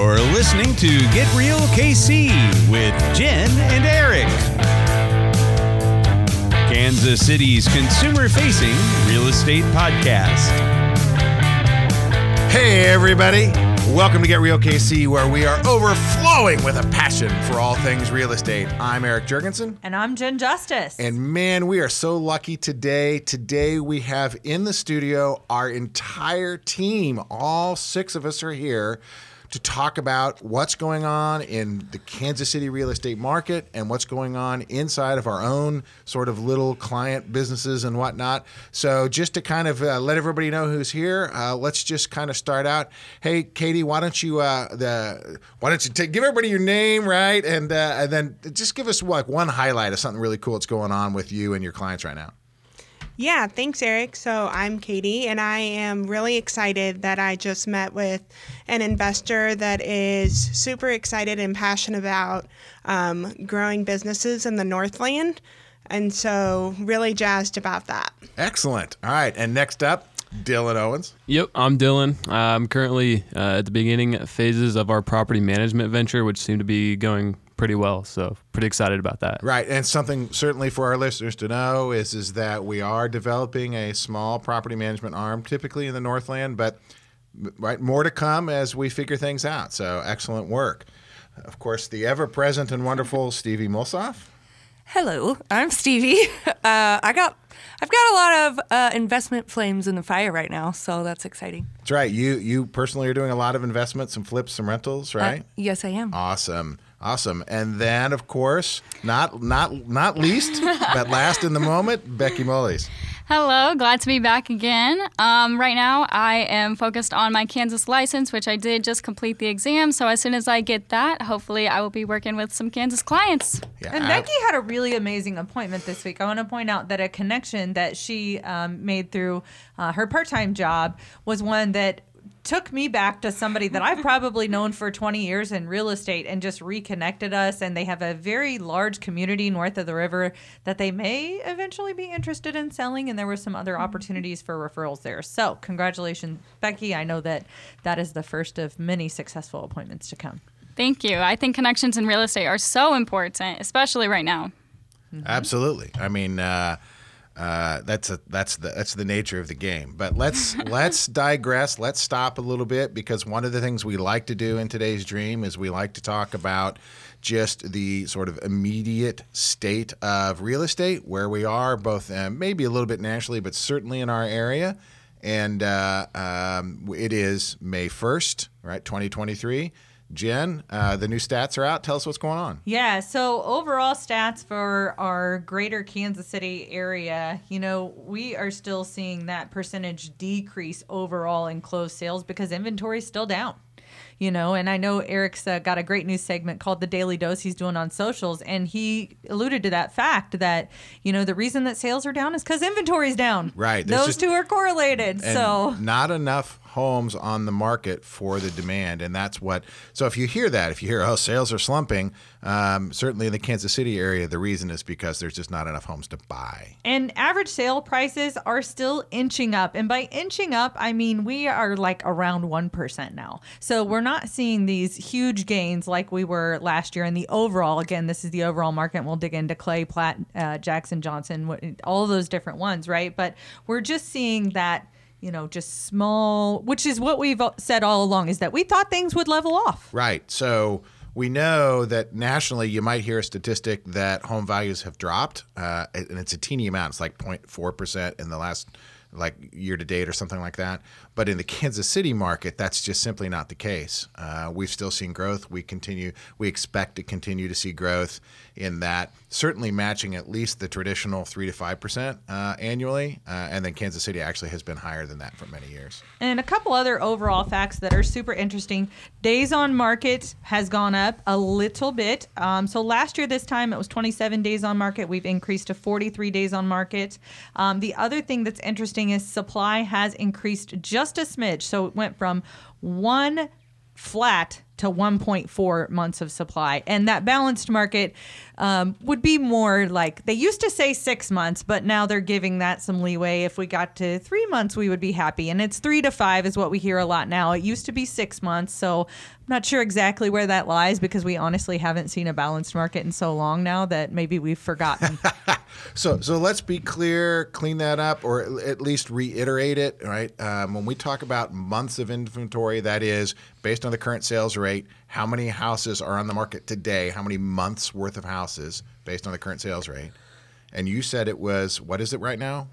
You're listening to Get Real KC with Jen and Eric. Kansas City's consumer facing real estate podcast. Hey, everybody. Welcome to Get Real KC, where we are overflowing with a passion for all things real estate. I'm Eric Jurgensen. And I'm Jen Justice. And man, we are so lucky today. Today, we have in the studio our entire team. All six of us are here to talk about what's going on in the Kansas City real estate market and what's going on inside of our own sort of little client businesses and whatnot. So, just to kind of uh, let everybody know who's here, uh, let's just kind of start out. Hey, Katie, why don't you uh, the why don't you take, give everybody your name, right, and uh, and then just give us like one highlight of something really cool that's going on with you and your clients right now. Yeah, thanks, Eric. So I'm Katie, and I am really excited that I just met with an investor that is super excited and passionate about um, growing businesses in the Northland. And so, really jazzed about that. Excellent. All right. And next up, Dylan Owens. Yep, I'm Dylan. I'm currently uh, at the beginning phases of our property management venture, which seem to be going pretty well. So pretty excited about that. Right, and something certainly for our listeners to know is is that we are developing a small property management arm, typically in the Northland, but right more to come as we figure things out. So excellent work. Of course, the ever present and wonderful Stevie Mulsoff. Hello, I'm Stevie. Uh, I got, I've got a lot of uh, investment flames in the fire right now, so that's exciting. That's right. You you personally are doing a lot of investments, some flips, some rentals, right? Uh, yes, I am. Awesome. Awesome. And then, of course, not not not least, but last in the moment, Becky Mullies. Hello, glad to be back again. Um, right now, I am focused on my Kansas license, which I did just complete the exam. So as soon as I get that, hopefully, I will be working with some Kansas clients. Yeah, and Becky had a really amazing appointment this week. I want to point out that a connection that she um, made through uh, her part-time job was one that took me back to somebody that I've probably known for 20 years in real estate and just reconnected us. And they have a very large community north of the river that they may eventually be interested in selling. And there were some other mm-hmm. opportunities for referrals there. So, congratulations, Becky. I know that that is the first of many successful appointments to come. Thank you. I think connections in real estate are so important, especially right now. Mm-hmm. Absolutely. I mean, uh, uh, that's a that's the that's the nature of the game. But let's let's digress. Let's stop a little bit because one of the things we like to do in today's dream is we like to talk about just the sort of immediate state of real estate where we are, both uh, maybe a little bit nationally, but certainly in our area. And uh, um, it is May first, right, 2023. Jen, uh, the new stats are out. Tell us what's going on. Yeah. So, overall stats for our greater Kansas City area, you know, we are still seeing that percentage decrease overall in closed sales because inventory is still down you know and i know eric's uh, got a great news segment called the daily dose he's doing on socials and he alluded to that fact that you know the reason that sales are down is because inventory is down right those just, two are correlated so not enough homes on the market for the demand. And that's what, so if you hear that, if you hear, oh, sales are slumping, um, certainly in the Kansas City area, the reason is because there's just not enough homes to buy. And average sale prices are still inching up. And by inching up, I mean we are like around 1% now. So we're not seeing these huge gains like we were last year. And the overall, again, this is the overall market. And we'll dig into Clay, Platte, uh, Jackson, Johnson, all those different ones, right? But we're just seeing that you know, just small, which is what we've said all along, is that we thought things would level off. Right. So we know that nationally, you might hear a statistic that home values have dropped, uh, and it's a teeny amount. It's like 0.4% in the last like year to date or something like that. But in the Kansas City market, that's just simply not the case. Uh, we've still seen growth. We continue. We expect to continue to see growth in that. Certainly matching at least the traditional three to five percent uh, annually, uh, and then Kansas City actually has been higher than that for many years. And a couple other overall facts that are super interesting. Days on market has gone up a little bit. Um, so last year this time it was 27 days on market. We've increased to 43 days on market. Um, the other thing that's interesting is supply has increased just just a smidge. So it went from one flat to 1.4 months of supply. And that balanced market um, would be more like they used to say six months, but now they're giving that some leeway. If we got to three months, we would be happy. And it's three to five is what we hear a lot now. It used to be six months. So not sure exactly where that lies because we honestly haven't seen a balanced market in so long now that maybe we've forgotten. So, so let's be clear, clean that up, or at least reiterate it. Right? Um, when we talk about months of inventory, that is based on the current sales rate. How many houses are on the market today? How many months worth of houses based on the current sales rate? And you said it was what is it right now?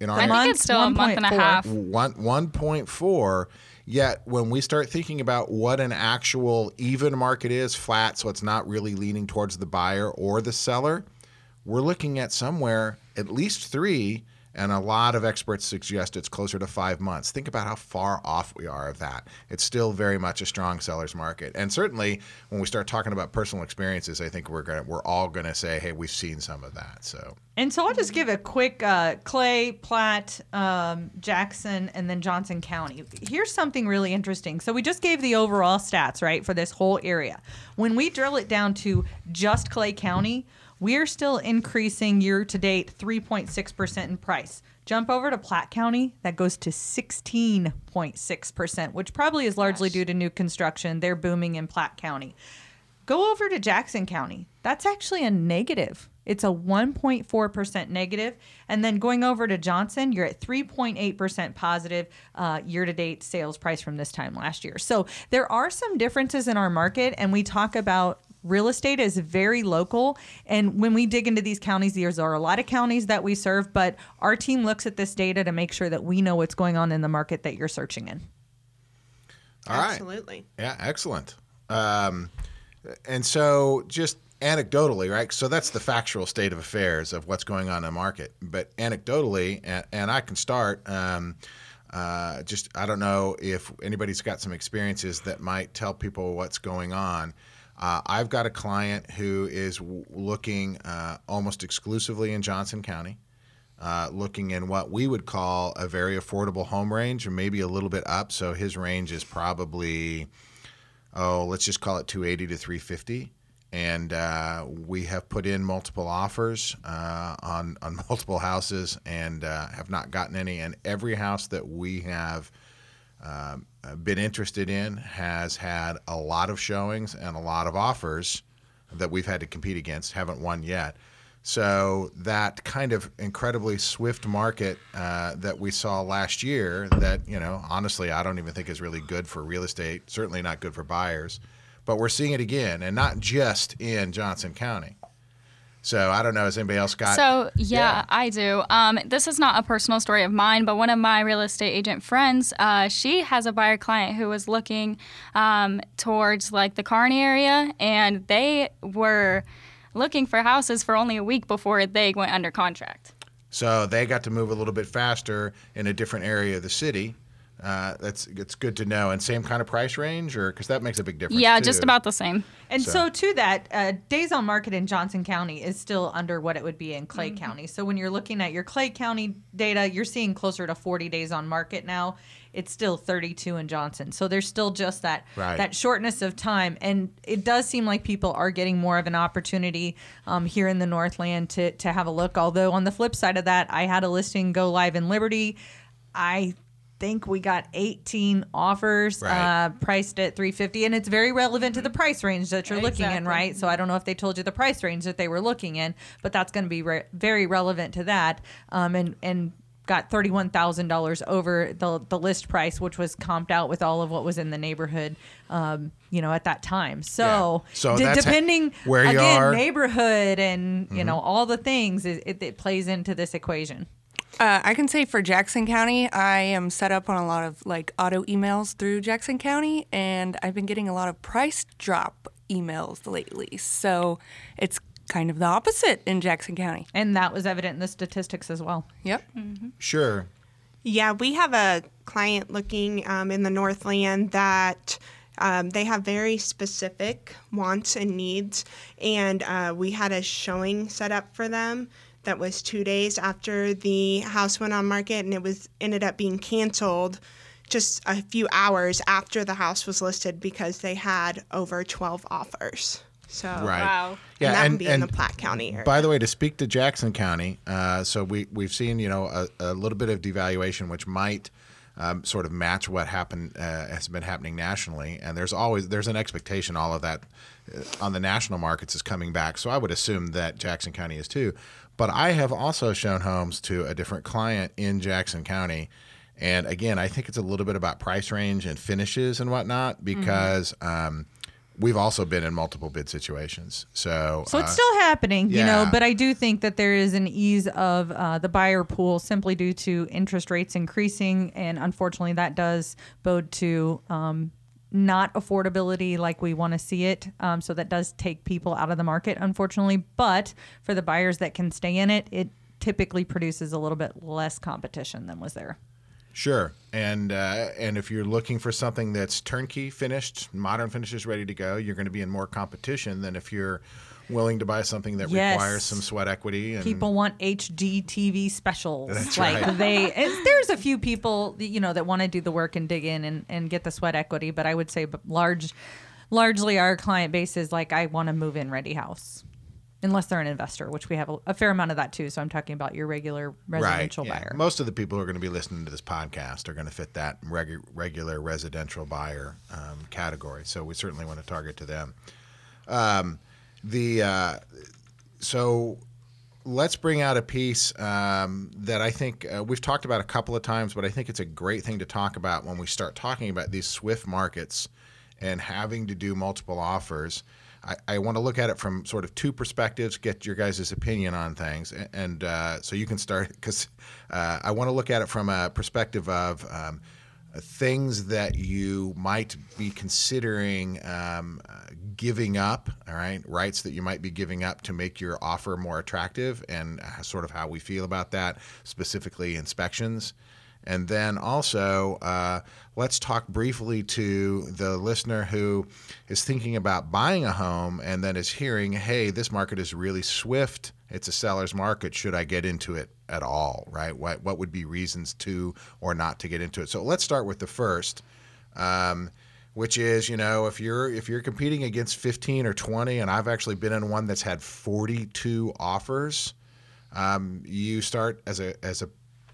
In our I think it's still a month and a half. one one point four. Yet when we start thinking about what an actual even market is, flat, so it's not really leaning towards the buyer or the seller, we're looking at somewhere at least three, and a lot of experts suggest it's closer to five months. Think about how far off we are of that. It's still very much a strong seller's market, and certainly when we start talking about personal experiences, I think we're gonna we're all gonna say, hey, we've seen some of that. So And so I'll just give a quick uh, Clay, Platte, um, Jackson, and then Johnson County. Here's something really interesting. So we just gave the overall stats, right, for this whole area. When we drill it down to just Clay County, we're still increasing year to date 3.6% in price. Jump over to Platte County, that goes to 16.6%, which probably is largely due to new construction. They're booming in Platte County. Go over to Jackson County. That's actually a negative. It's a 1.4% negative. And then going over to Johnson, you're at 3.8% positive uh, year to date sales price from this time last year. So there are some differences in our market, and we talk about real estate is very local. And when we dig into these counties, there are a lot of counties that we serve, but our team looks at this data to make sure that we know what's going on in the market that you're searching in. all right. Absolutely. Yeah, excellent. Um, and so, just anecdotally, right? So that's the factual state of affairs of what's going on in the market. But anecdotally, and, and I can start. Um, uh, just I don't know if anybody's got some experiences that might tell people what's going on. Uh, I've got a client who is w- looking uh, almost exclusively in Johnson County. Uh, looking in what we would call a very affordable home range, or maybe a little bit up. So his range is probably oh, let's just call it 280 to 350. And uh, we have put in multiple offers uh, on on multiple houses and uh, have not gotten any. And every house that we have um, uh, been interested in has had a lot of showings and a lot of offers that we've had to compete against. Haven't won yet. So that kind of incredibly swift market uh, that we saw last year, that you know, honestly, I don't even think is really good for real estate. Certainly not good for buyers. But we're seeing it again, and not just in Johnson County. So I don't know. Has anybody else got? So yeah, Yeah. I do. Um, this is not a personal story of mine, but one of my real estate agent friends, uh, she has a buyer client who was looking um, towards like the Kearney area, and they were looking for houses for only a week before they went under contract. So they got to move a little bit faster in a different area of the city. Uh, that's it's good to know. And same kind of price range, or because that makes a big difference. Yeah, too. just about the same. And So- so, to that, uh, days on market in Johnson County is still under what it would be in Clay Mm-hmm. County. So when you're looking at your Clay County data, you're seeing closer to 40 days on market now. It's still 32 in Johnson. So there's still just that Right. that shortness of time, and it does seem like people are getting more of an opportunity um, here in the Northland to to have a look. Although on the flip side of that, I had a listing go live in Liberty. I think we got 18 offers Right. uh, priced at 350 and it's very relevant to the price range that you're looking in right so i don't know if they told you the price range that they were looking in but that's going to be re- very relevant to that um, and and got $31000 over the, the list price which was comped out with all of what was in the neighborhood um, you know at that time so, Yeah. So de- that's ha- depending where you again are. Mm-hmm. neighborhood and you know all the things it, it, it plays into this equation Uh, I can say for Jackson County, I am set up on a lot of like auto emails through Jackson County, and I've been getting a lot of price drop emails lately. So it's kind of the opposite in Jackson County. and that was evident in the statistics as well Yep. Sure. Yeah, we have a client looking um, in the Northland that um, they have very specific wants and needs, and uh, we had a showing set up for them that was two days after the house went on market, and it was ended up being canceled just a few hours after the house was listed because they had over 12 offers. So Right. Wow. and that would be in the Platte County area. By the way, to speak to Jackson County, uh, so we we've seen you know a, a little bit of devaluation, which might um, sort of match what happened uh, has been happening nationally, and there's always there's an expectation all of that uh, on the national markets is coming back. So I would assume that Jackson County is too. But I have also shown homes to a different client in Jackson County. And again, I think it's a little bit about price range and finishes and whatnot because um, we've also been in multiple bid situations. So, So it's uh, still happening, you know, but I do think that there is an ease of uh, the buyer pool simply due to interest rates increasing. And unfortunately, that does bode to um, not affordability like we want to see it. Um, so that does take people out of the market, unfortunately. But for the buyers that can stay in it, it typically produces a little bit less competition than was there. Sure, and uh, and if you're looking for something that's turnkey finished, modern finishes ready to go, you're going to be in more competition than if you're willing to buy something that Yes. requires some sweat equity. And people want HGTV specials. That's like right. they, there's a few people you know that want to do the work and dig in and, and get the sweat equity, but I would say large, largely our client base is like I want to move in ready house, unless they're an investor, which we have a, a fair amount of that too. So I'm talking about your regular residential yeah. buyer. Most of the people who are going to be listening to this podcast are going to fit that regu- regular residential buyer um, category. So we certainly want to target to them. Um, the uh, so let's bring out a piece um, that I think uh, we've talked about a couple of times, but I think it's a great thing to talk about when we start talking about these swift markets and having to do multiple offers. I, I want to look at it from sort of two perspectives, get your guys' opinion on things, and, and uh, so you can start because uh, I want to look at it from a perspective of um, things that you might be considering um, uh, giving up, all right, rights that you might be giving up to make your offer more attractive, and uh, sort of how we feel about that, specifically inspections. And then also, uh, let's talk briefly to the listener who is thinking about buying a home and then is hearing, hey, this market is really swift. It's a seller's market. Should I get into it at all? Right? What, what would be reasons to or not to get into it? So let's start with the first. Um, which is, you know, if you're if you're competing against 15 or 20, and I've actually been in one that's had 42 offers, um, you start as a as a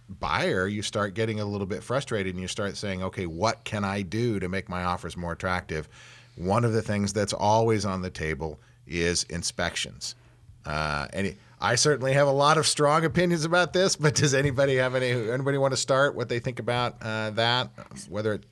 buyer, you start getting a little bit frustrated and you start saying, okay, what can I do to make my offers more attractive? One of the things that's always on the table is inspections. Uh, and I certainly have a lot of strong opinions about this, but does anybody have any? Anybody want to start what they think about uh, that? Whether it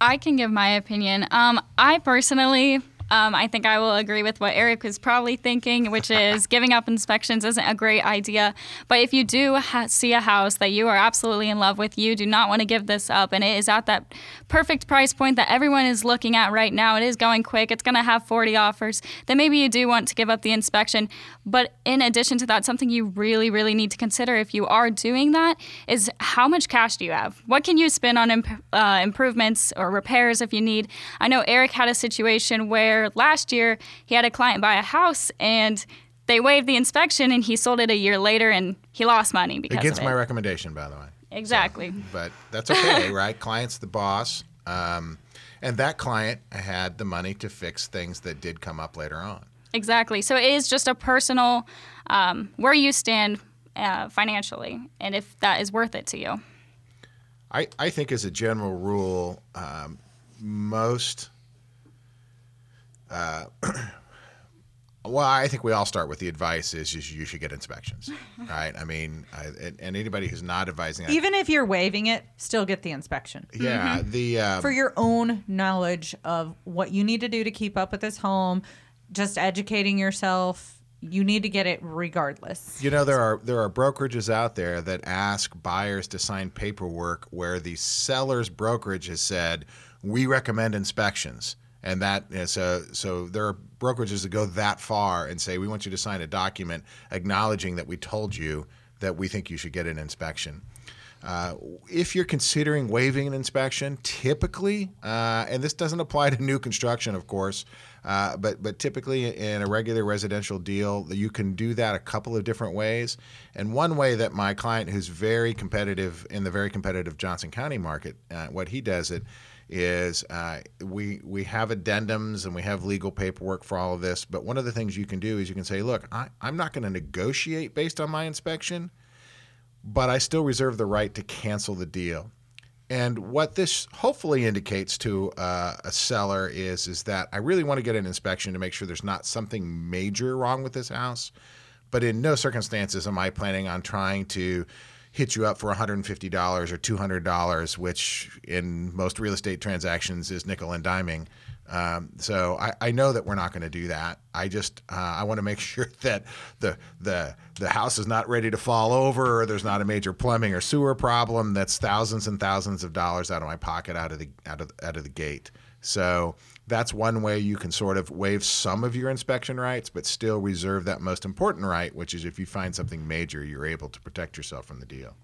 I can give my opinion. Um, I personally, um, I think I will agree with what Eric was probably thinking, which is giving up inspections isn't a great idea. But if you do ha- see a house that you are absolutely in love with, you do not want to give this up, and it is at that perfect price point that everyone is looking at right now. It is going quick. It's going to have 40 offers. Then maybe you do want to give up the inspection. But in addition to that, something you really, really need to consider if you are doing that is how much cash do you have? What can you spend on imp- uh, improvements or repairs if you need? I know Eric had a situation where last year he had a client buy a house and they waived the inspection and he sold it a year later and he lost money because against my recommendation, by the way. exactly. but that's okay, right? Client's the boss. Um, and that client had the money to fix things that did come up later on. Exactly. So it is just a personal um, where you stand uh, financially and if that is worth it to you. I, I think, as a general rule, um, most. Uh, well, I think we all start with the advice is you should, you should get inspections, right? I mean, I, and, and anybody who's not advising that, Even if you're waiving it, still get the inspection. yeah, the um, for your own knowledge of what you need to do to keep up with this home, just educating yourself. You need to get it regardless. You know there are there are brokerages out there that ask buyers to sign paperwork where the seller's brokerage has said we recommend inspections, and that so so there are brokerages that go that far and say we want you to sign a document acknowledging that we told you that we think you should get an inspection. Uh, if you're considering waiving an inspection, typically, uh, and this doesn't apply to new construction, of course, uh, but but typically in a regular residential deal, you can do that a couple of different ways. And one way that my client, who's very competitive in the very competitive Johnson County market, uh, what he does it is uh, we we have addendums and we have legal paperwork for all of this. But one of the things you can do is you can say, look, I, I'm not going to negotiate based on my inspection, but I still reserve the right to cancel the deal. And what this hopefully indicates to uh, a seller is is that I really want to get an inspection to make sure there's not something major wrong with this house. But in no circumstances am I planning on trying to hit you up for $150 or $200, which in most real estate transactions is nickel and diming. Um, so I, I, know that we're not going to do that. I just uh, I want to make sure that the the the house is not ready to fall over, or there's not a major plumbing or sewer problem that's thousands and thousands of dollars out of my pocket out of the out of out of the gate. So that's one way you can sort of waive some of your inspection rights, but still reserve that most important right, which is if you find something major, you're able to protect yourself from the deal.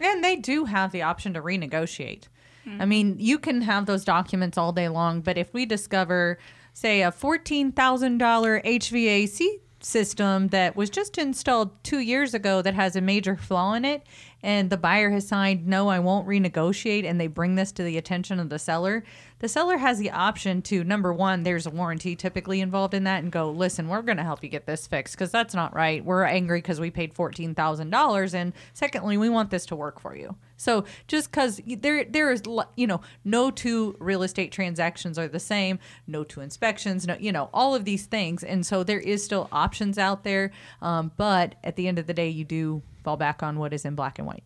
And they do have the option to renegotiate. Mm-hmm. I mean, you can have those documents all day long, but if we discover, say, a $14,000 HVAC system that was just installed two years ago that has a major flaw in it, and the buyer has signed, no, I won't renegotiate, and they bring this to the attention of the seller, the seller has the option to number one, there's a warranty typically involved in that, and go, listen, we're going to help you get this fixed because that's not right. We're angry because we paid fourteen thousand dollars, and secondly, we want this to work for you. So just because there there is you know no two real estate transactions are the same, no two inspections, no you know all of these things, and so there is still options out there. Um, but at the end of the day, you do fall back on what is in black and white.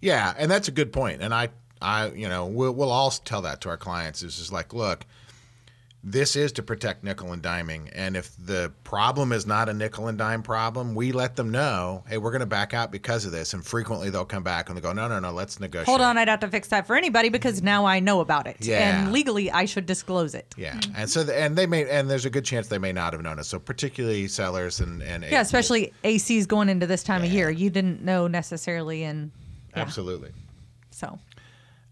Yeah, and that's a good point. and I I, you know, we'll, we'll all tell that to our clients. Is just like, look, this is to protect nickel and diming. And if the problem is not a nickel and dime problem, we let them know, hey, we're going to back out because of this. And frequently they'll come back and they go, no, no, no, let's negotiate. Hold on, I'd have to fix that for anybody because now I know about it. Yeah. And legally, I should disclose it. Yeah. And so, the, and they may, and there's a good chance they may not have known it. So particularly sellers and, and yeah, especially ACs going into this time yeah. of year, you didn't know necessarily. And yeah. absolutely. So.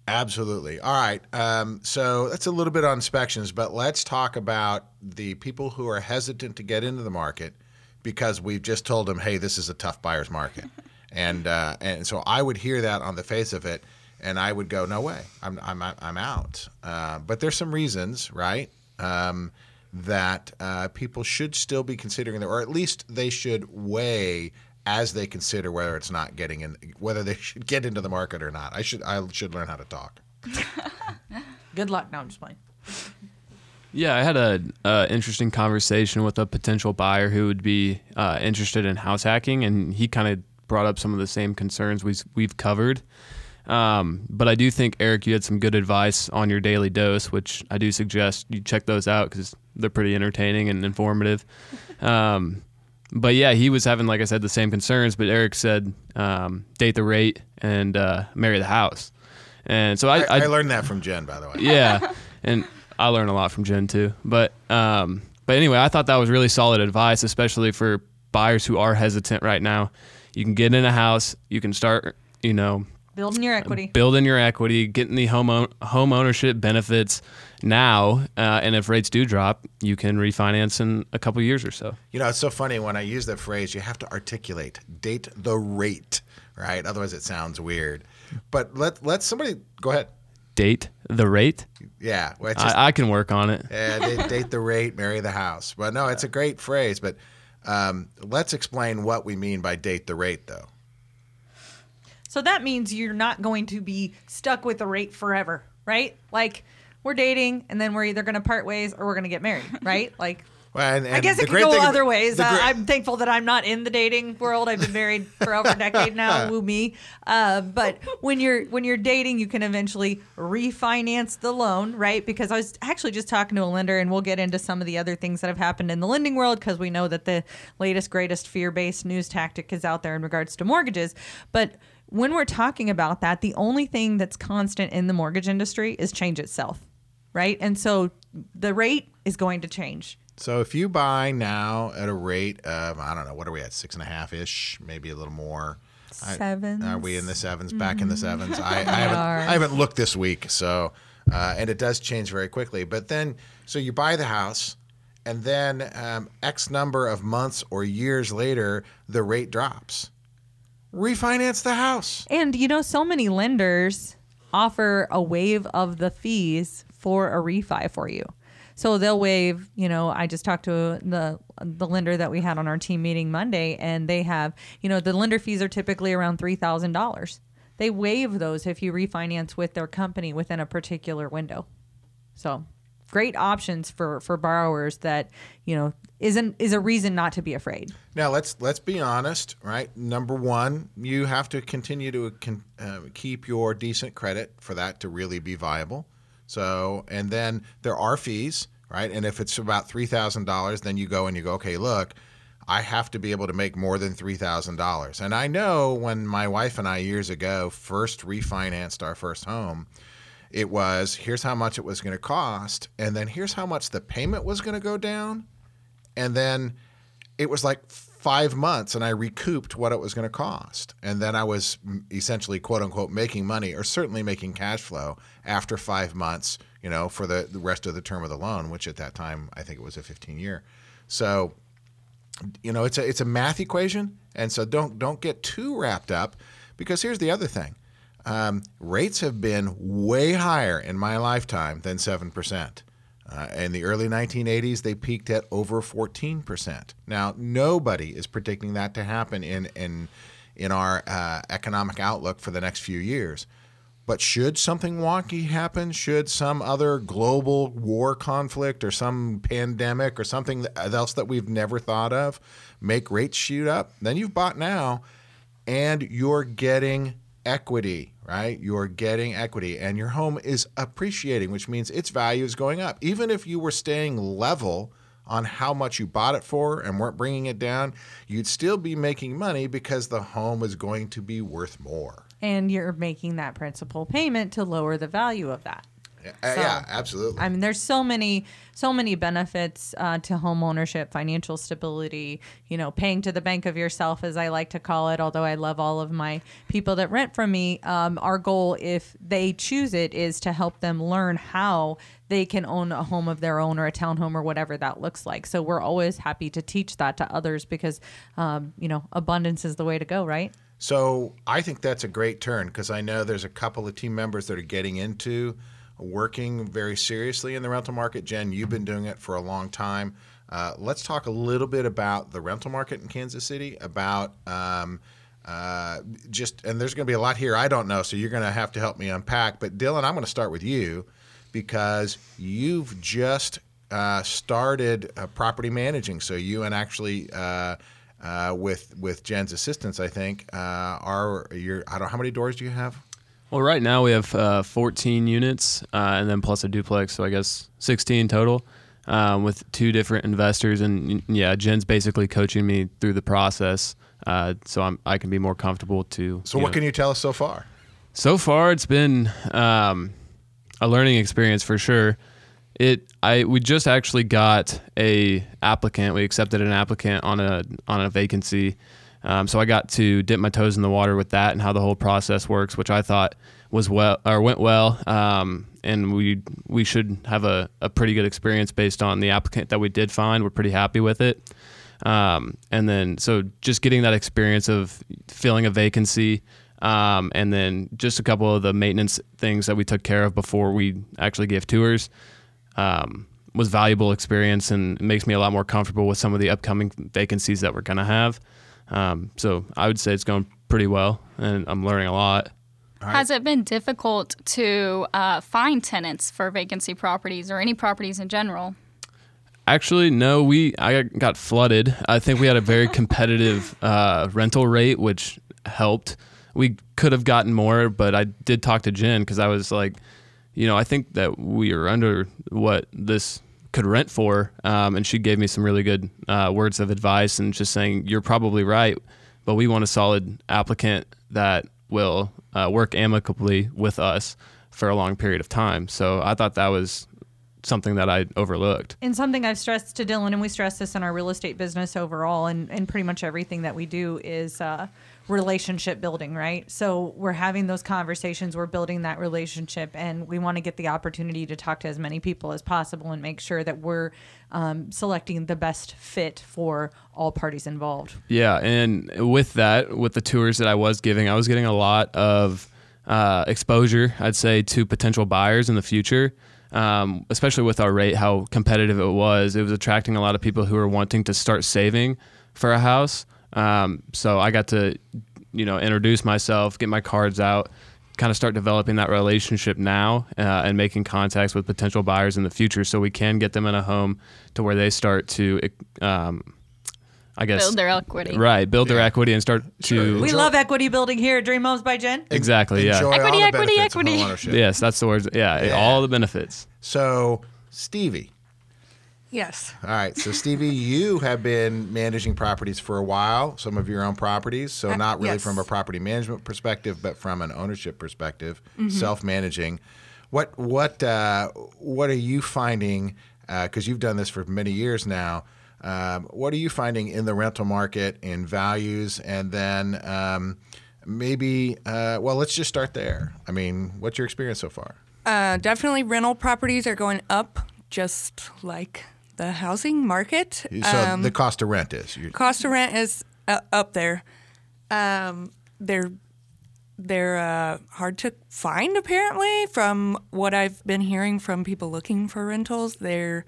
Absolutely. All right. Um, so that's a little bit on inspections, but let's talk about the people who are hesitant to get into the market because we've just told them, hey, this is a tough buyer's market. and uh, and so I would hear that on the face of it, and I would go, no way, I'm I'm I'm out. Uh, but there's some reasons, right? Um, that uh, people should still be considering, or at least they should weigh as they consider whether it's not getting in, whether they should get into the market or not. I should I should learn how to talk. Good luck. No, I'm just playing. Yeah, I had a uh, interesting conversation with a potential buyer who would be uh, interested in house hacking, and he kind of brought up some of the same concerns we've we've covered. Um, but I do think Eric, you had some good advice on your daily dose, which I do suggest you check those out because they're pretty entertaining and informative. Um, but yeah, he was having, like I said, the same concerns. But Eric said, um, date the rate and uh, marry the house. And so I, I, I, learned that from Jen, by the way. Yeah, and I learned a lot from Jen too. But um, but anyway, I thought that was really solid advice, especially for buyers who are hesitant right now. You can get in a house, you can start, you know, building your equity, building your equity, getting the home home ownership benefits now, uh, and if rates do drop, you can refinance in a couple years or so. You know, it's so funny when I use that phrase. You have to articulate, date the rate, right? Otherwise, it sounds weird. But let let somebody go ahead. Date the rate. Yeah, well, just, I, I, can work on it. Yeah, date, date, the rate, marry the house. But no, it's a great phrase. But um, let's explain what we mean by date the rate, though. So that means you're not going to be stuck with the rate forever, right? Like we're dating and then we're either going to part ways or we're going to get married, right? Like well, and, and I guess it could go other ways. Uh, I'm thankful that I'm not in the dating world. I've been married for over a decade now. Woo me! Uh, but when you're when you're dating, you can eventually refinance the loan, right? Because I was actually just talking to a lender, and we'll get into some of the other things that have happened in the lending world because we know that the latest greatest fear based news tactic is out there in regards to mortgages. But when we're talking about that, the only thing that's constant in the mortgage industry is change itself, right? And so the rate is going to change. So if you buy now at a rate of I don't know what are we at six and a half ish, maybe a little more. I- Are we in the sevens? Back in the sevens? I, I haven't. I haven't looked this week, so uh, and it does change very quickly. But then, so you buy the house, and then um, X number of months or years later, the rate drops. Refinance the house. And you know, so many lenders offer a waive of the fees for a refi for you. So they'll waive, you know, I just talked to the the lender that we had on our team meeting Monday and they have, you know, the lender fees are typically around $3,000. They waive those if you refinance with their company within a particular window. So, great options for for borrowers that, you know, isn't is a reason not to be afraid. Now let's let's be honest, right? Number one, you have to continue to uh, keep your decent credit for that to really be viable. So, and then there are fees, right? And if it's about three thousand dollars, then you go and you go, okay, look, I have to be able to make more than three thousand dollars. And I know when my wife and I years ago first refinanced our first home, it was here's how much it was going to cost, and then here's how much the payment was going to go down, and then it was like five months and I recouped what it was going to cost. And then I was essentially, quote unquote, making money or certainly making cash flow after five months, you know, for the, the rest of the term of the loan, which at that time, I think it was a 15 year. So, you know, it's a, it's a math equation. And so don't, don't get too wrapped up because here's the other thing. Um, rates have been way higher in my lifetime than 7%. Uh, in the early 1980s, they peaked at over 14%. Now, nobody is predicting that to happen in, in, in our uh, economic outlook for the next few years. But should something wonky happen, should some other global war conflict or some pandemic or something else that we've never thought of make rates shoot up, then you've bought now and you're getting equity, right? You're getting equity and your home is appreciating, which means its value is going up. Even if you were staying level on how much you bought it for and weren't bringing it down, you'd still be making money because the home is going to be worth more. And you're making that principal payment to lower the value of that. Uh, So, yeah, absolutely. I mean, there's so many, so many benefits uh, to home ownership, financial stability. You know, paying to the bank of yourself, as I like to call it. Although I love all of my people that rent from me, um, our goal, if they choose it, is to help them learn how they can own a home of their own or a townhome or whatever that looks like. So we're always happy to teach that to others because, um, you know, abundance is the way to go, right? So I think that's a great turn because I know there's a couple of team members that are getting into working very seriously in the rental market. Jen, you've been doing it for a long time. Uh, let's talk a little bit about the rental market in Kansas City, about um, uh, just, and there's going to be a lot here I don't know, so you're going to have to help me unpack. But Dylan, I'm going to start with you because you've just uh, started uh, property managing. So you and actually uh, uh, with with Jen's assistance, I think, are your I don't know how many doors do you have? Well, right now we have uh, 14 units, uh, and then plus a duplex, so I guess 16 total, um, with two different investors. And yeah, Jen's basically coaching me through the process, uh, so I'm, I can be more comfortable to. So what can you tell us so far? So far, it's been um, a learning experience for sure. It I we just actually got a applicant. We accepted an applicant on a on a vacancy. Um, so I got to dip my toes in the water with that and how the whole process works, which I thought was well or went well. Um, and we we should have a, a pretty good experience based on the applicant that we did find. We're pretty happy with it. Um, and then so just getting that experience of filling a vacancy, um, and then just a couple of the maintenance things that we took care of before we actually gave tours um, was valuable experience and makes me a lot more comfortable with some of the upcoming vacancies that we're going to have. Um, so I would say it's going pretty well, and I'm learning a lot. Has it been difficult to uh, find tenants for vacancy properties or any properties in general? Actually, no. We I got flooded. I think we had a very competitive uh, rental rate, which helped. We could have gotten more, but I did talk to Jen because I was like, you know, I think that we are under what this could rent for, um, and she gave me some really good uh, words of advice and just saying you're probably right, but we want a solid applicant that will uh, work amicably with us for a long period of time. So I thought that was something that I overlooked. And something I've stressed to Dylan, and we stress this in our real estate business overall, and, and pretty much everything that we do is uh, relationship building, right? So we're having those conversations, we're building that relationship, and we want to get the opportunity to talk to as many people as possible and make sure that we're um, selecting the best fit for all parties involved. Yeah, and with that, with the tours that I was giving, I was getting a lot of uh, exposure, I'd say, to potential buyers in the future. Um, especially with our rate, how competitive it was. It was attracting a lot of people who were wanting to start saving for a house. Um, so I got to, you know, introduce myself, get my cards out, kind of start developing that relationship now, uh, and making contacts with potential buyers in the future, so we can get them in a home to where they start to, um, I guess, Build their equity. right, build their equity and start to. We love equity building here at Dream Homes by Jen. Exactly. Yeah. Enjoy Equity, all the equity, benefits of equity. homeownership. Yes, that's the words. Yeah, Yeah. all the benefits. So, Stevie. Yes. All right. So, Stevie, you have been managing properties for a while, some of your own properties. So, not really yes. from a property management perspective, but from an ownership perspective, Mm-hmm. self-managing. What what uh, what are you finding? Because you've done this for many years now. Um, what are you finding in the rental market in values, and then um, maybe? Uh, well, let's just start there. I mean, what's your experience so far? Uh, definitely rental properties are going up, just like the housing market. So Um, the cost of rent is. Cost of rent is uh, up there. Um, they're they're uh, hard to find apparently. From what I've been hearing from people looking for rentals, they're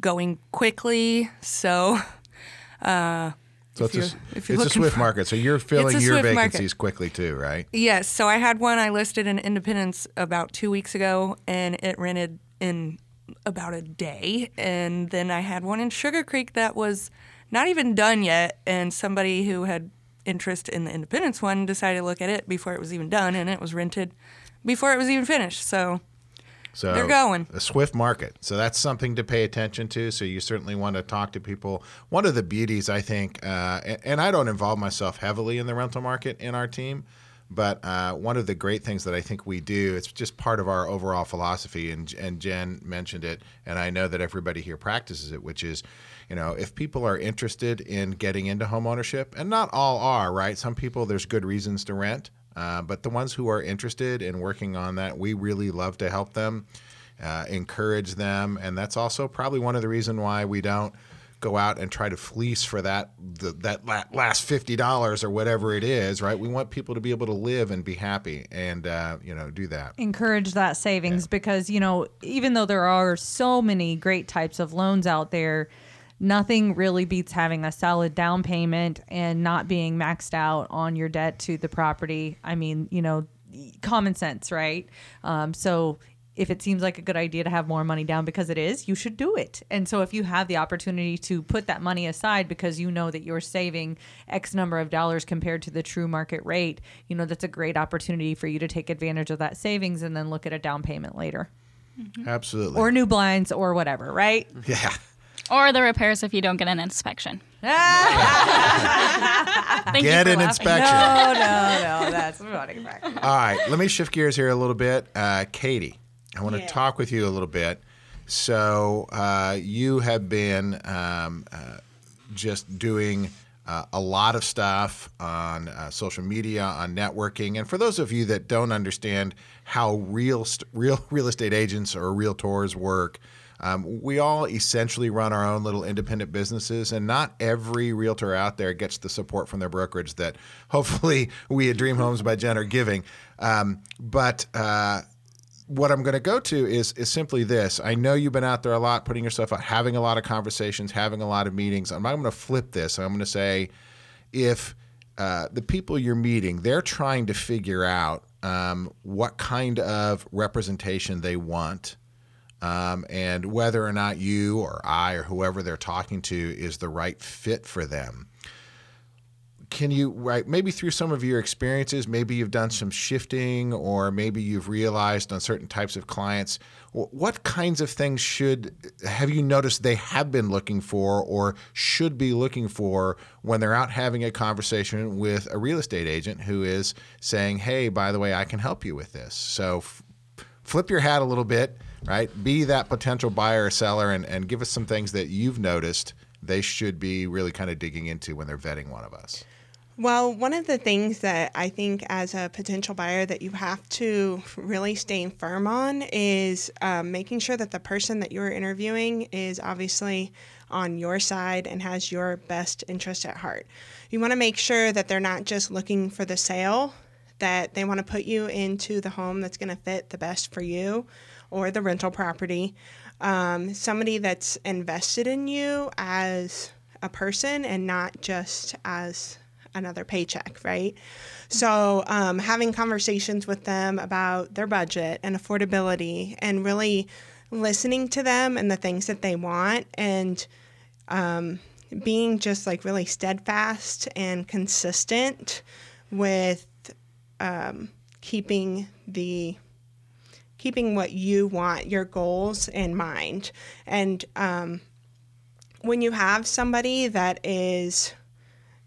going quickly. So so it's, you're- a, if you're it's a swift for- market. So you're filling your swift market. vacancies quickly too, right? yes, so I had one I listed in Independence about two weeks ago, and it rented in about a day. And then I had one in Sugar Creek that was not even done yet, and somebody who had interest in the Independence one decided to look at it before it was even done, and it was rented before it was even finished. So So They're going. a swift market. So that's something to pay attention to. So you certainly want to talk to people. One of the beauties, I think, uh, and, and I don't involve myself heavily in the rental market in our team, but uh, one of the great things that I think we do, it's just part of our overall philosophy, and, and Jen mentioned it, and I know that everybody here practices it, which is, you know, if people are interested in getting into home ownership, and not all are, right? Some people, there's good reasons to rent. Uh, but the ones who are interested in working on that, we really love to help them, uh, encourage them, and that's also probably one of the reason why we don't go out and try to fleece for that the, that last fifty dollars or whatever it is. Right? We want people to be able to live and be happy, and uh, you know, do that. encourage that savings because you know even though there are so many great types of loans out there nothing really beats having a solid down payment and not being maxed out on your debt to the property i mean you know common sense right um, so if it seems like a good idea to have more money down because it is, you should do it. And so if you have the opportunity to put that money aside because you know that you're saving X number of dollars compared to the true market rate, you know, that's a great opportunity for you to take advantage of that savings and then look at a down payment later Absolutely. or new blinds or whatever, right? yeah. Or the repairs if you don't get an inspection. Thank Get for an laughing. inspection. No, no, no, that's funny. All right, let me shift gears here a little bit. Uh, Katie, I want to talk with you a little bit. So, uh, you have been um, uh, just doing uh, a lot of stuff on uh, social media, on networking. And for those of you that don't understand how real, st- real real estate agents or realtors work, um, we all essentially run our own little independent businesses, and not every realtor out there gets the support from their brokerage that hopefully we at Dream Homes by Jen are giving. Um, but uh, what I'm going to go to is is simply this. I know you've been out there a lot, putting yourself out, having a lot of conversations, having a lot of meetings. I'm, I'm going to flip this. I'm going to say, if uh, the people you're meeting, they're trying to figure out um, what kind of representation they want. Um, and whether or not you or I or whoever they're talking to is the right fit for them. Can you right maybe through some of your experiences maybe you've done some shifting or maybe you've realized on certain types of clients what kinds of things should have you noticed they have been looking for or should be looking for when they're out having a conversation with a real estate agent who is saying hey by the way i can help you with this. So f- flip your hat a little bit, right? Be that potential buyer or seller, and, and give us some things that you've noticed they should be really kind of digging into when they're vetting one of us. Well, one of the things that I think as a potential buyer that you have to really stay firm on is um, making sure that the person that you're interviewing is obviously on your side and has your best interest at heart. You want to make sure that they're not just looking for the sale, that they want to put you into the home that's going to fit the best for you or the rental property. Um, somebody that's invested in you as a person and not just as another paycheck, right? So, um, having conversations with them about their budget and affordability and really listening to them and the things that they want and um, being just like really steadfast and consistent with um, keeping the keeping what you want your goals in mind and um, when you have somebody that is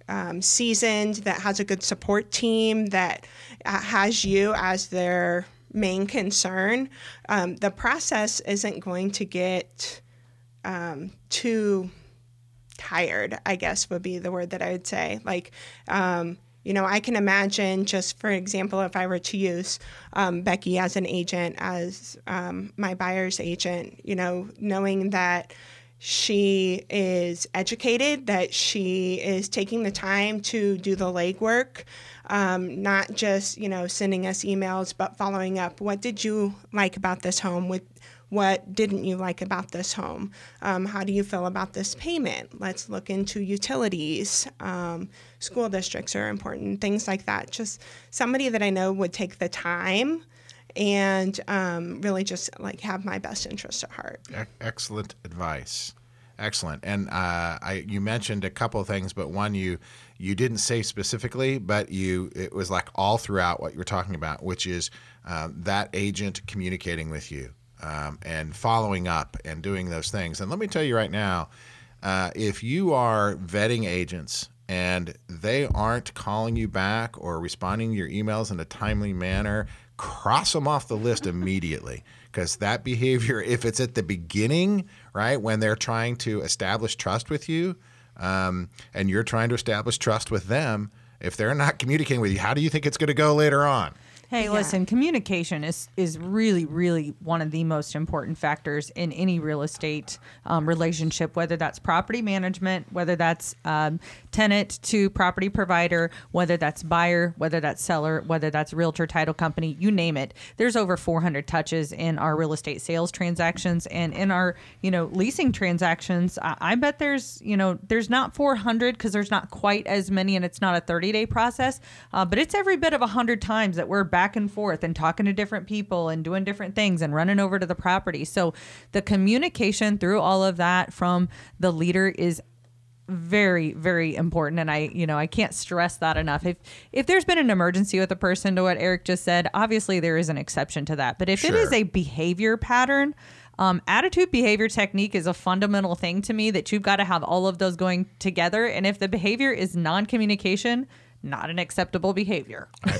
um, seasoned, that has a good support team, that uh, has you as their main concern, um, the process isn't going to get um, too tired, I guess would be the word that I would say. Like, um, you know, I can imagine, just for example, if I were to use um, Becky as an agent, as um, my buyer's agent, you know, knowing that she is educated, that she is taking the time to do the legwork, um, not just you know sending us emails, but following up. What did you like about this home? With what didn't you like about this home? Um, how do you feel about this payment? Let's look into utilities. Um, school districts are important, things like that. Just somebody that I know would take the time and um, really just like have my best interest at heart. Excellent advice. Excellent. And uh, I, you mentioned a couple of things, but one you you didn't say specifically, but you it was like all throughout what you were talking about, which is um, that agent communicating with you um, and following up and doing those things. And let me tell you right now, uh, if you are vetting agents and they aren't calling you back or responding to your emails in a timely manner, cross them off the list immediately because that behavior, if it's at the beginning, right, when they're trying to establish trust with you um, and you're trying to establish trust with them, if they're not communicating with you, how do you think it's going to go later on? Hey, listen, communication is is really, really one of the most important factors in any real estate um, relationship, whether that's property management, whether that's um, tenant to property provider, whether that's buyer, whether that's seller, whether that's realtor title company, you name it. There's over 400 touches in our real estate sales transactions and in our, you know, leasing transactions. I, I bet there's, you know, there's not 400 because there's not quite as many and it's not a 30 day process, uh, but it's every bit of 100 times that we're back and forth and talking to different people and doing different things and running over to the property. So the communication through all of that from the leader is very very important. And i you know i can't stress that enough. If if there's been an emergency with a person to what eric just said obviously there is an exception to that. But if it is a behavior pattern um, attitude behavior technique is a fundamental thing to me that you've got to have all of those going together. And if the behavior is non-communication not an acceptable behavior. I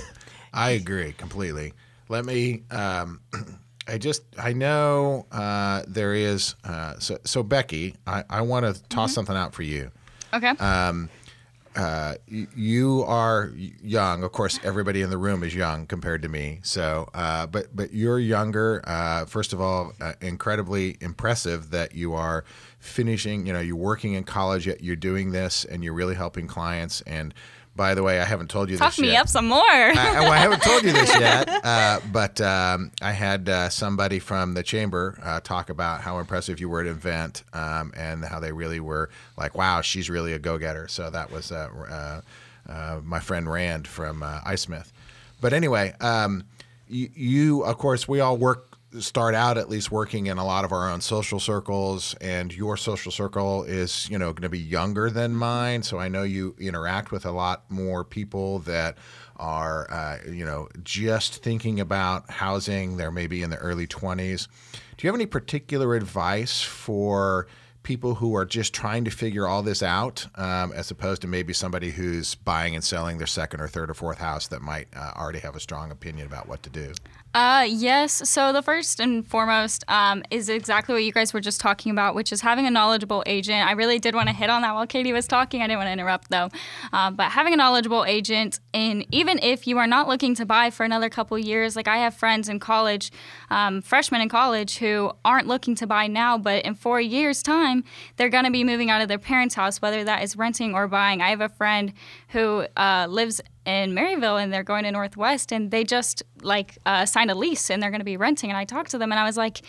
agree completely. Let me. Um, I just I know uh, there is. Uh, so so Becky, I, I want to toss something out for you. Okay. Um, Uh, y- you are young. Of course, everybody in the room is young compared to me. So, uh, but but you're younger. Uh, first of all, uh, incredibly impressive that you are finishing. You know, you're working in college, yet you're doing this, and you're really helping clients. And by the way, I haven't told you Talk this yet. Talk me up some more. I, well, I haven't told you this yet, uh, but um, I had uh, somebody from the chamber uh, talk about how impressive you were at event um, and how they really were like, wow, she's really a go getter. So that was uh, uh, uh, my friend Rand from uh, iSmith. But anyway, um, you, you, of course, we all work start out at least working in a lot of our own social circles and your social circle is you know going to be younger than mine. So i know you interact with a lot more people that are uh, you know just thinking about housing. They're maybe in the early 20s do you have any particular advice for people who are just trying to figure all this out, um, as opposed to maybe somebody who's buying and selling their second or third or fourth house that might uh, already have a strong opinion about what to do? Uh, yes. So the first and foremost um, is exactly what you guys were just talking about, which is having a knowledgeable agent. I really did want to hit on that while Katie was talking. I didn't want to interrupt though. Um, but having a knowledgeable agent, and even if you are not looking to buy for another couple years, like I have friends in college, um, freshmen in college, who aren't looking to buy now, but in four years' time, they're going to be moving out of their parents' house, whether that is renting or buying. I have a friend who uh, lives in Maryville and they're going to Northwest and they just like uh, signed a lease and they're going to be renting. And I talked to them and I was like,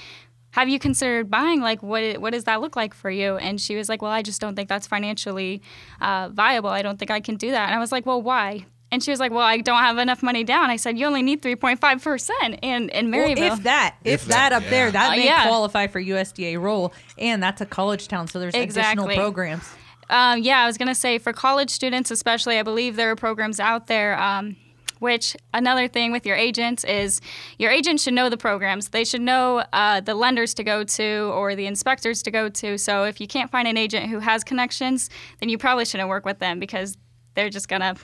have you considered buying? Like, what what does that look like for you? And she was like, well, I just don't think that's financially uh, viable. I don't think I can do that. And I was like, well, why? And she was like, "Well, I don't have enough money down." I said, "You only need 3.5 percent in in Well, Maryville." if that, if, If that, that, up there, that Uh, may yeah. qualify for USDA roll, and that's a college town, so there's additional programs. Um, yeah, I was going to say for college students, especially, I believe there are programs out there. Um, which another thing with your agents is your agent should know the programs. They should know uh, the lenders to go to or the inspectors to go to. So if you can't find an agent who has connections, then you probably shouldn't work with them because they're just gonna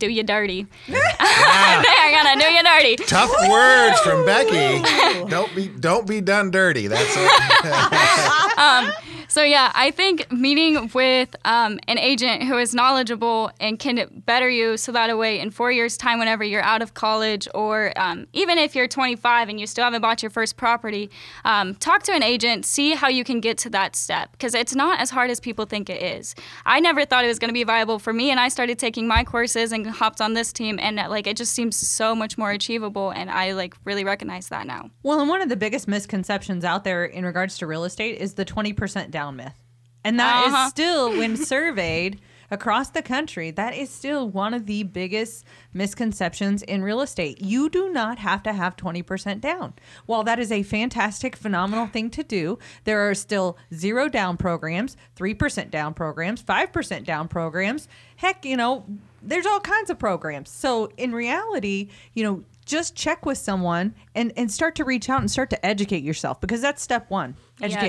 do you dirty. they're gonna do you dirty. Tough words from Becky. Don't be don't be done dirty. That's it. So yeah, I think meeting with um, an agent who is knowledgeable and can better you, so that way in four years' time, whenever you're out of college, or um, even if you're 25 and you still haven't bought your first property, um, talk to an agent, see how you can get to that step, because it's not as hard as people think it is. I never thought it was going to be viable for me, and I started taking my courses and hopped on this team, and like it just seems so much more achievable, and I like really recognize that now. Well, and one of the biggest misconceptions out there in regards to real estate is the 20% down myth. And that is Uh-huh. still, when surveyed across the country, that is still one of the biggest misconceptions in real estate. You do not have to have 20% down. While that is a fantastic, phenomenal thing to do, there are still zero down programs, 3% down programs, 5% down programs. Heck, you know, there's all kinds of programs. So in reality, you know, just check with someone and, and start to reach out and start to educate yourself because that's step one Yes.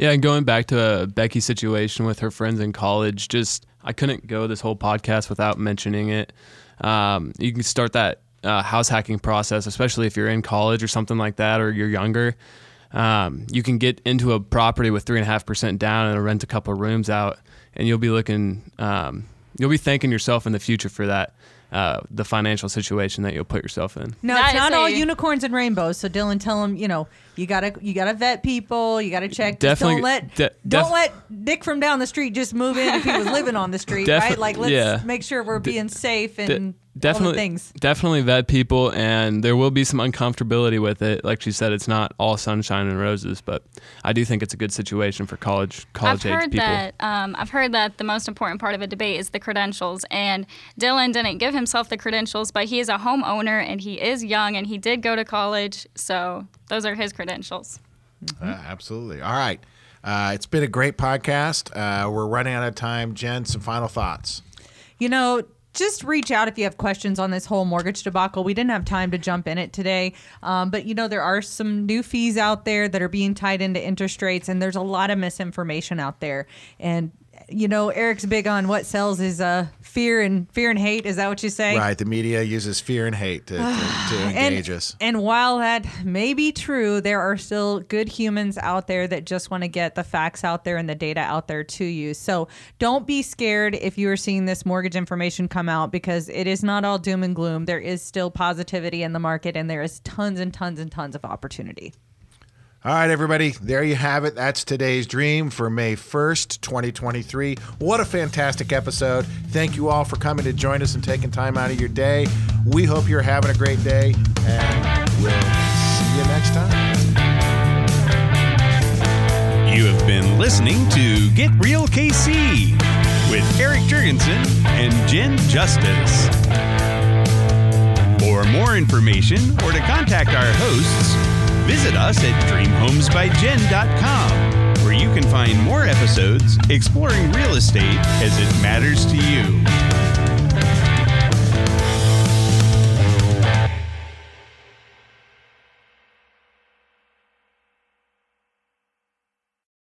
Education. Yeah, and going back to uh, Becky's situation with her friends in college, just I couldn't go this whole podcast without mentioning it. Um, you can start that uh, house hacking process, especially if you're in college or something like that, or you're younger. Um, you can get into a property with three and a half percent down and rent a couple rooms out, and you'll be looking, um, you'll be thanking yourself in the future for that, uh, the financial situation that you'll put yourself in. No, it's not all unicorns and rainbows. So Dylan, tell them, you know, you gotta you gotta vet people. You gotta check. Definitely- don't let de- don't def- let Dick from down the street just move in if he was living on the street, Defi- right? Like let's yeah. make sure we're being safe and all definitely things. definitely vet people and there will be some uncomfortability with it like she said it's not all sunshine and roses but i do think it's a good situation for college college I've age heard people that. Um, I've heard that the most important part of a debate is the credentials, and Dylan didn't give himself the credentials, but he is a homeowner and he is young and he did go to college, so those are his credentials. Uh, absolutely. All right. Uh, it's been a great podcast. Uh, we're running out of time. Jen, some final thoughts. You know, just reach out if you have questions on this whole mortgage debacle. We didn't have time to jump in it today, um, but you know there are some new fees out there that are being tied into interest rates, and there's a lot of misinformation out there. And you know, Eric's big on what sells is uh, fear and fear and hate. Is that what you say? Right. The media uses fear and hate to, to, to And, engage us. and while that may be true, there are still good humans out there that just want to get the facts out there and the data out there to you. So don't be scared if you are seeing this mortgage information come out because it is not all doom and gloom. There is still positivity in the market and there is tons and tons and tons of opportunity. All right, everybody. There you have it. That's today's dream for May 1st, 2023. What a fantastic episode. Thank you all for coming to join us and taking time out of your day. We hope you're having a great day, and we'll see you next time. You have been listening to Get Real KC with Eric Jurgensen and Jen Justice. For more information or to contact our hosts, visit us at dreamhomesbyjen.com, where you can find more episodes exploring real estate as it matters to you.